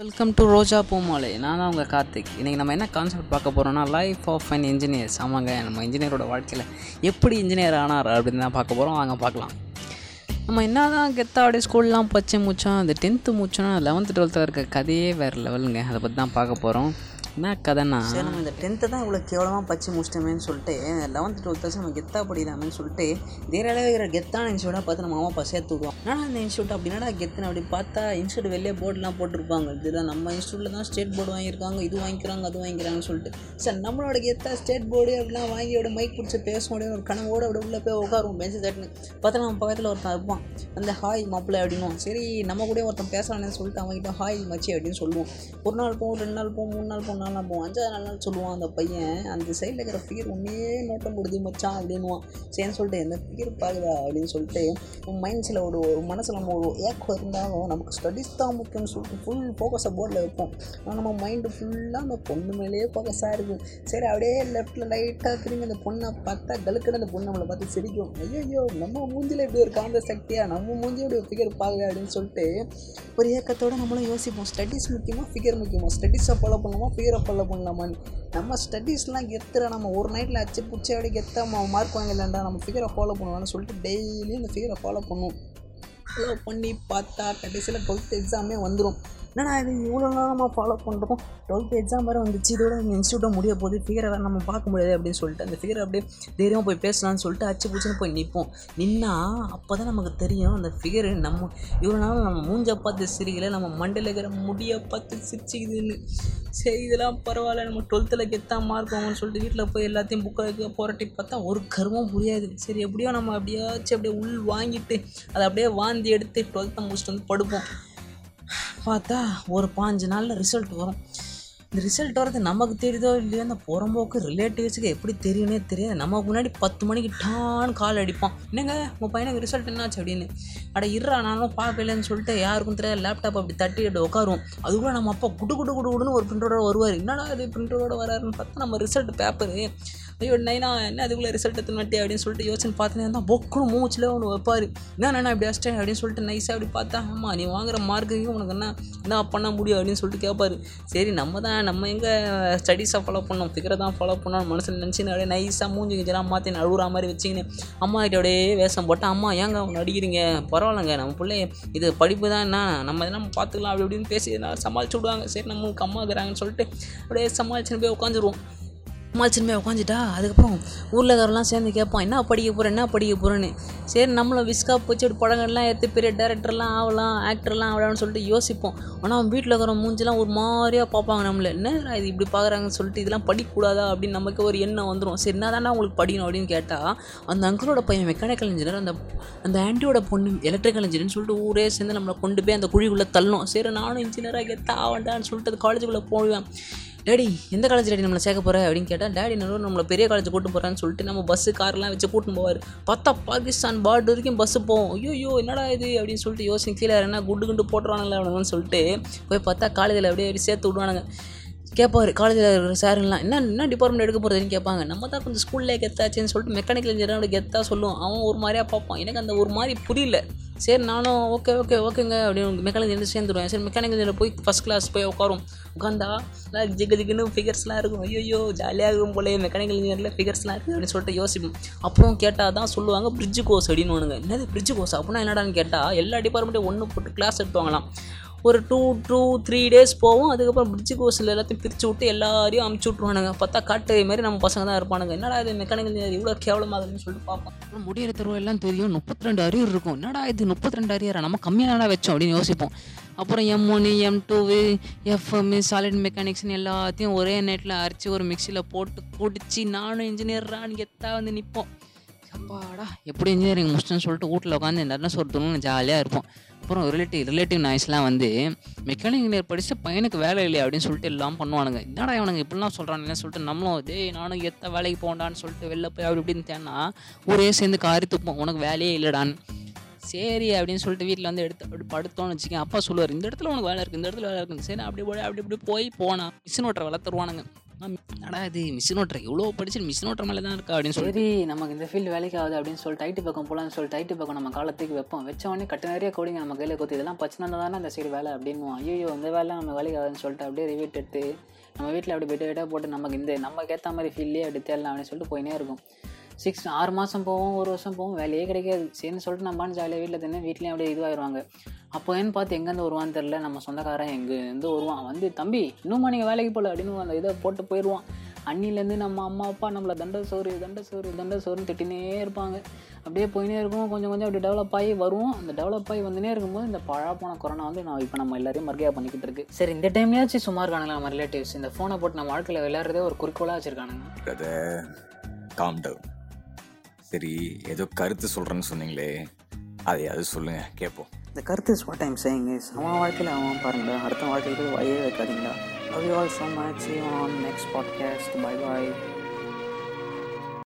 Welcome to ரோஜா பூமாலை. நான் தான் உங்கள் கார்த்திக். இன்றைக்கி நம்ம என்ன கான்செப்ட் பார்க்க போகிறோம்னா லைஃப் ஆஃப் அன் இன்ஜினியர்ஸ் ஆமாங்க நம்ம இன்ஜினியரோட வாழ்க்கையில் எப்படி இன்ஜினியர் ஆனார் அப்படின்னு தான் பார்க்க போகிறோம் வாங்க பார்க்கலாம். நம்ம என்ன தான் கெத்தா அப்படியே ஸ்கூல்லாம் பச்சை மூச்சோம் அந்த டென்த்து மூச்சோம் லெவன்த்து டுவெல்த்தில் இருக்க கதையே வேறு லெவலுங்க அதை பற்றி தான் பார்க்க போகிறோம் என்ன கதைன்னா சரி நம்ம இந்த டென்த்து தான் இவ்வளோ கேவலமாக பச்சு முடிச்சிட்டோமேன்னு சொல்லிட்டு லெவன்த்து டுவெல்த்து நம்ம கெத்தா படிதாமேன்னு சொல்லிட்டு தேராலே இருக்கிற கெத்தான இன்ஸ்டியூட்டாக பார்த்து நம்ம அம்மா அப்பா சேர்த்துக்குவோம் ஆனால் இந்த இன்ஸ்டியூட் அப்படின்னா கெத்துன்னு அப்படி பார்த்தா இன்ஸ்டியூட் வெளியே போர்டுலாம் போட்டிருப்பாங்க. இதுதான் நம்ம இன்ஸ்டியூட்டில் தான் ஸ்டேட் போர்டு வாங்கியிருக்காங்க. இது வாங்கிக்கிறாங்க அது வாங்கிக்கிறாங்கன்னு சொல்லிட்டு. சார் நம்மளோட கெத்தா ஸ்டேட் போர்டு அப்படிலாம் வாங்கி அப்படியே மைக் பிடிச்சி பேச முடியும் ஒரு கனவோட அப்படி உள்ளே போய் உட்காருவோம் பெஞ்சு தட்டுன்னு. பார்த்தா நம்ம பக்கத்தில் ஒருத்தன் இருப்பான். அந்த ஹாய் மாப்பிள்ளை அப்படின்னுவோம் சரி நம்ம கூட ஒருத்தன் பேசலான்னு சொல்லிட்டு அவங்ககிட்ட ஹாய் மச்சி அப்படின்னு சொல்லுவோம். ஒரு நாள் போகும் ரெண்டு நாள் போகும் மூணு நாள் போகும் நாள் நம்ம அஞ்சாவது நாலு நாள் சொல்லுவான் அந்த பையன் அந்த சைடில் இருக்கிற ஃபிகர் ஒன்றே நோட்டம் போடுது மச்சான் அப்படின்னுவான். சரின்னு சொல்லிட்டு என்ன ஃபிகர் பார்க்குதா அப்படின்னு சொல்லிட்டு உன் மைண்ட்ஸில் ஒரு ஒரு மனசில் நம்ம ஒரு ஏக்கம் இருந்தாலும் நமக்கு ஸ்டடீஸ் தான் முக்கியம்னு சொல்லிட்டு ஃபுல் ஃபோக்கஸை போர்டில் வைப்போம். ஆனால் நம்ம மைண்டு ஃபுல்லாக அந்த பொண்ணு மேலேயே ஃபோக்கஸாக இருக்கும் சரி அப்படியே லெஃப்ட்டில் லைட்டாக திரும்பி அந்த பொண்ணை பார்த்தா கலுக்குன்னு அந்த பொண்ணு நம்மளை பார்த்து சிரிக்கும். ஐயோ நம்ம மூஞ்சில் இப்படி ஒரு காந்த சக்தியாக நம்ம மூஞ்சியோட ஒரு ஃபிகர் பார்க்குது அப்படின்னு சொல்லிட்டு ஒரு ஏக்கத்தோடு நம்மளும் யோசிப்போம். ஸ்டடீஸ் முக்கியமாக ஃபிகர் முக்கியமாக ஸ்டடீஸை ஃபாலோ பண்ணுவோம் ஃபிகர் ஃபாலோ பண்ணலாமான்னு நம்ம ஸ்டடீஸ்லாம் கெத்துற நம்ம ஒரு நைட்டில் அச்சு பிடிச்சி அப்படியே கெத்தா மார்க் வாங்கலாம்டா நம்ம ஃபிகரை ஃபாலோ பண்ணுவான்னு சொல்லிட்டு டெய்லியும் அந்த ஃபிகரை ஃபாலோ பண்ணுவோம். ஃபாலோ பண்ணி பார்த்தா கடைசியில் டுவெல்த் எக்ஸாமே வந்துடும் என்னடா இது இவ்வளோ நேரமாக ஃபாலோ பண்ணுறோம் டுவெல்த் எக்ஸாம் வேறு வந்துச்சு இதோட இந்த இன்ஸ்டியூட்டை முடிய போது ஃபிகரை வேறு நம்ம பார்க்க முடியாது அப்படின்னு சொல்லிட்டு அந்த ஃபிகரை அப்படியே தைரியமாக போய் பேசலாம்னு சொல்லிட்டு அச்சு பிடிச்சின்னு போய் நிற்போம் நின்னா அப்போ தான் நமக்கு தெரியும் அந்த ஃபிகரு நம்ம இவ்வளோ நாள் நம்ம மூஞ்ச பார்த்து சிரிக்கல நம்ம மண்டையில் இருக்கிற முடியை பார்த்து சிரிச்சிக்குதுன்னு. சரி இதெல்லாம் பரவாயில்ல நம்ம டுவெல்த்தில் கெத்தா மார்க் வாங்கணும்னு சொல்லிட்டு வீட்டில் போய் எல்லாத்தையும் புக்கை புரட்டி பார்த்தா ஒரு கருமும் புரியாது. சரி எப்படியோ நம்ம அப்படியாச்சும் அப்படியே உள் வாங்கிட்டு அதை அப்படியே வாந்தி எடுத்து டுவெல்த்தை முடிச்சுட்டு வந்து படுப்போம். பார்த்தா ஒரு பாஞ்சு நாளில் ரிசல்ட் வரும். இந்த ரிசல்ட் வரது நமக்கு தெரியுதோ இல்லையோ அந்த புறம்போக்கு ரிலேட்டிவ்ஸுக்கு எப்படி தெரியும்னே தெரியாது. நமக்கு முன்னாடி பத்து மணிக்கு டான் கால் அடிப்பான். என்னங்க உங்கள் பையனுக்கு ரிசல்ட் என்னாச்சு அப்படின்னு. அட இருறா நானும் பார்க்கலன்னு சொல்லிட்டு யாருக்கும் தெரியாது. லேப்டாப் அப்படி தட்டி அப்படி உட்காருவோம். கூட நம்ம அப்பா குடு குடு குடு குடுன்னு ஒரு பிரிண்டரோட வருவார். என்னடா இது பிரிண்டரோட வராருன்னு பார்த்தா நம்ம ரிசல்ட் பேப்பரு ஐயோ நைனா என்ன அதுக்குள்ளே ரிசல்ட் எத்தனை அப்படின்னு சொல்லிட்டு யோசனை பார்த்துனே இருந்தால் பொக்குன்னு மூச்சில் ஒன்று வைப்பார். என்ன நான் இப்படி அடிச்சிட்டேன் அப்படின்னு சொல்லிட்டு நைஸாக அப்படி பார்த்தா ஆமாம் நீ வாங்குற மார்க்கையும் உனக்கு என்ன என்ன பண்ண முடியும்? அப்படின்னு சொல்லிட்டு கேட்பார் சரி நம்ம தான் நம்ம எங்கே ஸ்டடீஸாக ஃபாலோ பண்ணோம்? ஃபிகரை தான் ஃபாலோ பண்ணோம். மனசில் நினச்சின்னு அப்படியே நைஸாக மூஞ்சி கிஞ்சலாம் மாற்றி அழுகுற மாதிரி வச்சிங்கன்னு அம்மா கிட்ட அப்படியே வேஷம் போட்டால் அம்மா ஏங்க ஒன்று அடிக்கிறீங்க? பரவாயில்லைங்க நம்ம பிள்ளை இது படிப்பு தான் என்ன நம்ம இதெல்லாம் பார்த்துக்கலாம் அப்படி இப்படின்னு பேசி நான் சமாளிச்சு விடுவாங்க. சரி நம்மளுக்கு அம்மா இருக்கிறாங்கன்னு சொல்லிட்டு அப்படியே சமாளிச்சுன்னு போய் உட்காந்துருவோம். சமாளிச்சுன்னு உட்காந்துட்டா அதுக்கப்புறம் ஊரில் இருக்கிறவங்களாம் சேர்ந்து கேட்பான் என்ன படிக்க போகிறேன் என்ன படிக்க போகிறேன்னு சரி நம்மளும் விஸ்கா போச்சு அப்படி படங்கள்லாம் எடுத்து பெரிய டேரக்டர்லாம் ஆகலாம் ஆக்டர்லாம் ஆகலாம்னு சொல்லிட்டு யோசிப்போம். ஆனால் அவன் வீட்டில் இருக்கிற மூஞ்சிலாம் ஒரு மாதிரியாக பார்ப்பாங்க நம்மள. என்னடா இது இப்படி பார்க்குறாங்கன்னு சொல்லிட்டு இதெல்லாம் படிக்கக்கூடாதா? அப்படின்னு நமக்கு ஒரு எண்ணம் வந்துடும் சரி என்ன தானே உங்களுக்கு படிக்கணும்? அப்படின்னு கேட்டால் அந்த அங்கிளோட பையன் மெக்கானிக்கல் இன்ஜினியர் அந்த அந்த ஆண்டியோட பொண்ணு எலக்ட்ரிக்கல் இன்ஜினியர்னு சொல்லிட்டு ஊரே சேர்ந்து நம்மளை கொண்டு போய் அந்த குழிக்குள்ளே தள்ளணும் சரி நானும் இன்ஜினியராக கெத்தா ஆவண்டான்னு சொல்லிட்டு அது காலேஜுக்குள்ளே போவேன். டேடி எந்த காலேஜ் டேடி நம்மளை சேர்க்க போகிற அப்படின்னு கேட்டால் டேடி நடுவில் நம்மளை பெரிய காலேஜ் கூட்டு போகிறான்னு சொல்லிட்டு நம்ம பஸ்ஸு கார்லாம் வச்சு கூட்டின்னு போவார். பார்த்தா பாகிஸ்தான் பார்டர் வரைக்கும் பஸ்ஸு போவோம் ஐயோ என்னடா இது? அப்படின்னு சொல்லிட்டு யோசனை கீழே என்ன குண்டு குண்டு போட்டுருவானுங்களே அப்படின்னு சொல்லிட்டு போய் பார்த்தா காலேஜில் அப்படியே அப்படி சேர்த்து விடுவானுங்க. கேட்பாரு காலேஜில் இருக்கிற சாருங்களாம் என்ன என்ன டிபார்ட்மெண்ட் எடுக்க போகிறதுன்னு கேட்பாங்க நம்ம தான் கொஞ்சம் ஸ்கூல்லே கெத்தாச்சுன்னு சொல்லிட்டு மெக்கானிக்கல் இன்ஜினியரோட கெத்தாக சொல்லுவோம். அவன் ஒரு மாதிரியாக பார்ப்பான். எனக்கு அந்த ஒரு மாதிரி புரியல. சரி நானும் ஓகே ஓகே ஓகேங்க அப்படின்னு மெக்கானிக்கல் இன்ஜினியர் சேர்ந்துடுவேன் சரி மெக்கானிக்கல் இன்ஜினியர் போய் ஃபஸ்ட் கிளாஸ் போய் உட்காரும். உட்காந்தா எல்லாம் ஜிகு ஜிக்குன்னு ஃபிகர்ஸ்லாம் இருக்கும். ஐயோ ஜாலியாக இருக்கும் போலே மெக்கானிக்கல் இன்ஜினியரில் ஃபிகர்ஸ்லாம் இருக்குது அப்படின்னு சொல்லிட்டு யோசிப்போம். அப்புறம் கேட்டால் தான் சொல்லுவாங்க பிரிட்ஜ் கோர்ஸ் அப்படின்னு என்னது பிரிட்ஜ் கோர்ஸ் அப்படின்னா என்னடான்னு கேட்டால் எல்லா டிபார்ட்மெண்ட்டையும் ஒன்று போட்டு கிளாஸ் எடுத்துவாங்களாம் ஒரு டூ டூ த்ரீ டேஸ் போவோம். அதுக்கப்புறம் பிரிட்ஜ் கோர்ஸில் எல்லாத்தையும் பிரித்து விட்டு எல்லாரையும் அமுச்சு விட்ருவானுங்க பார்த்தா காட்டு மாதிரி நம்ம பசங்க தான் இருப்பானுங்க. என்னடா இது மெக்கானிக்கல் இன்ஜினியர் இவ்வளோ கேவலமாகுதுன்னு சொல்லிட்டு பார்ப்போம் முடியிற தருவம் எல்லாம் தெரியும். முப்பத்தி ரெண்டு அரியர் இருக்கும். என்னடா இது முப்பத்தி ரெண்டு அரியரா? நம்ம கம்மியாக வச்சோம் அப்படின்னு யோசிப்போம். அப்புறம் எம் ஒன்று எம் டூவு எஃப்எம் சாலிட் மெக்கானிக்ஸ்னு எல்லாத்தையும் ஒரே நைட்டில் அரைச்சி ஒரு மிக்சியில் போட்டு குடிச்சு நானும் இன்ஜினியர்ரான்னு கெத்தா வந்து நிற்போம் அப்பாடா எப்படி இன்ஜினியரிங் முடிச்சுன்னு சொல்லிட்டு வீட்டில் உட்காந்து நிறைய சொருத்தணும் ஜாலியாக இருப்போம். அப்புறம் ரிலேட்டிவ் ரிலேட்டிவ் நாய்ஸ்லாம் வந்து மெக்கானிக் இன்ஜினியர் படித்து பையனுக்கு வேலை இல்லை அப்படின்னு சொல்லிட்டு எல்லாம் பண்ணுவானுங்க. என்னடா இவனுங்க இப்படிலாம் சொல்கிறானுங்கன்னு சொல்லிட்டு நம்மளும் டேய் நானும் எத்த வேலைக்கு போகண்டான்னு சொல்லிட்டு வெளில போய் அப்படி இப்படின்னு தேனா ஊரே சேர்ந்து காரி துப்போம். உனக்கு வேலையே இல்லைடான்னு. சரி அப்படின்னு சொல்லிட்டு வீட்டில் வந்து எடுத்து அப்படி படுத்தோன்னு வச்சுக்கேன் அப்பா சொல்லுவார் இந்த இடத்துல உனக்கு வேலை இருக்குது இந்த இடத்துல வேலை இருக்குது சரி அப்படி போய் அப்படி இப்படி போய் போனால் மிஷின் ஓட்டுற வளர்த்துருவானுங்க என்னடா இது மிஷின் ஓட்டுற இவ்வளோ படிச்சு மிஷின் ஓட்டுற மேலே தான் இருக்கா அப்படின்னு சொல்லி சரி நமக்கு இந்த ஃபீல்டு வேலைக்கு ஆகுது அப்படின்னு சொல்லிட்டு ஐடி பக்கம் போகலான்னு சொல்லிட்டு ஐடி பக்கம் நம்ம காலத்துக்கு வைப்போம். வச்ச உடனே கட்டு நிறைய கோடிங்க நம்ம கையில் கொத்து இதெல்லாம் பிரச்சனை தானே அந்த சைடு வேலை அப்படின்னு ஐயோ இந்த வேலை நம்ம வேலைக்கு ஆகுதுன்னு சொல்லிட்டு அப்படியே ரிவீட் எடுத்து நம்ம வீட்டில் அப்படி பெட்டு பெட்டாக போட்டு நமக்கு இந்த நமக்கு ஏற்ற மாதிரி ஃபீல்ட்லேயே அப்படி தேடலாம் அப்படின்னு சொல்லிட்டு போயினே இருக்கும். சிக்ஸ் ஆறு மாதம் போவோம் ஒரு வருஷம் போவோம் வேலையே கிடைக்காது. சரின்னு சொல்லிட்டு நம்ம ஜாலியாக வீட்டில் தின்னு வீட்லேயும் அப்படியே இதுவாகிடுவாங்க அப்போ ஏன்னு பார்த்து எங்கேருந்து வருவான்னு தெரில நம்ம சொந்தக்காரன் எங்கேருந்து வருவான்? வந்து தம்பி இன்னுமா நீங்கள் வேலைக்கு போகல அப்படின்னு அந்த இதை போட்டு போயிடுவான். அண்ணிலேருந்து நம்ம அம்மா அப்பா நம்மளை தண்ட சோறு தண்ட சோறு தண்ட சோறுன்னு திட்டினே இருப்பாங்க. அப்படியே போயினே இருக்கும். கொஞ்சம் கொஞ்சம் அப்படி டெவலப் ஆகி வருவோம். அந்த டெவலப் ஆகி வந்துனே இருக்கும்போது இந்த பழா போன கொரோனா வந்து நான் இப்போ நம்ம எல்லாரையும் மறுக்கையாக பண்ணிக்கிட்டு இருக்கு. சரி இந்த டைம்லயாச்சும் சும்மா இருக்கானுங்களா நம்ம ரிலேட்டிவ்ஸ் இந்த ஃபோனை போட்டு நம்ம வாழ்க்கையில் விளையாடுறதே ஒரு குறிக்கோளாக வச்சிருக்கானுங்க. காம் டவுன் சரி ஏதோ கருத்து சொல்கிறேன்னு சொன்னீங்களே அதையாவது சொல்லுங்கள் கேட்போம் இந்த கருத்து is what time saying is அவன் வாழ்க்கையில் அவன் பாருங்களேன் அடுத்த வாழ்க்கையில் போய் வழியே வைக்காதீங்களா. Love you all so much on next podcast bye bye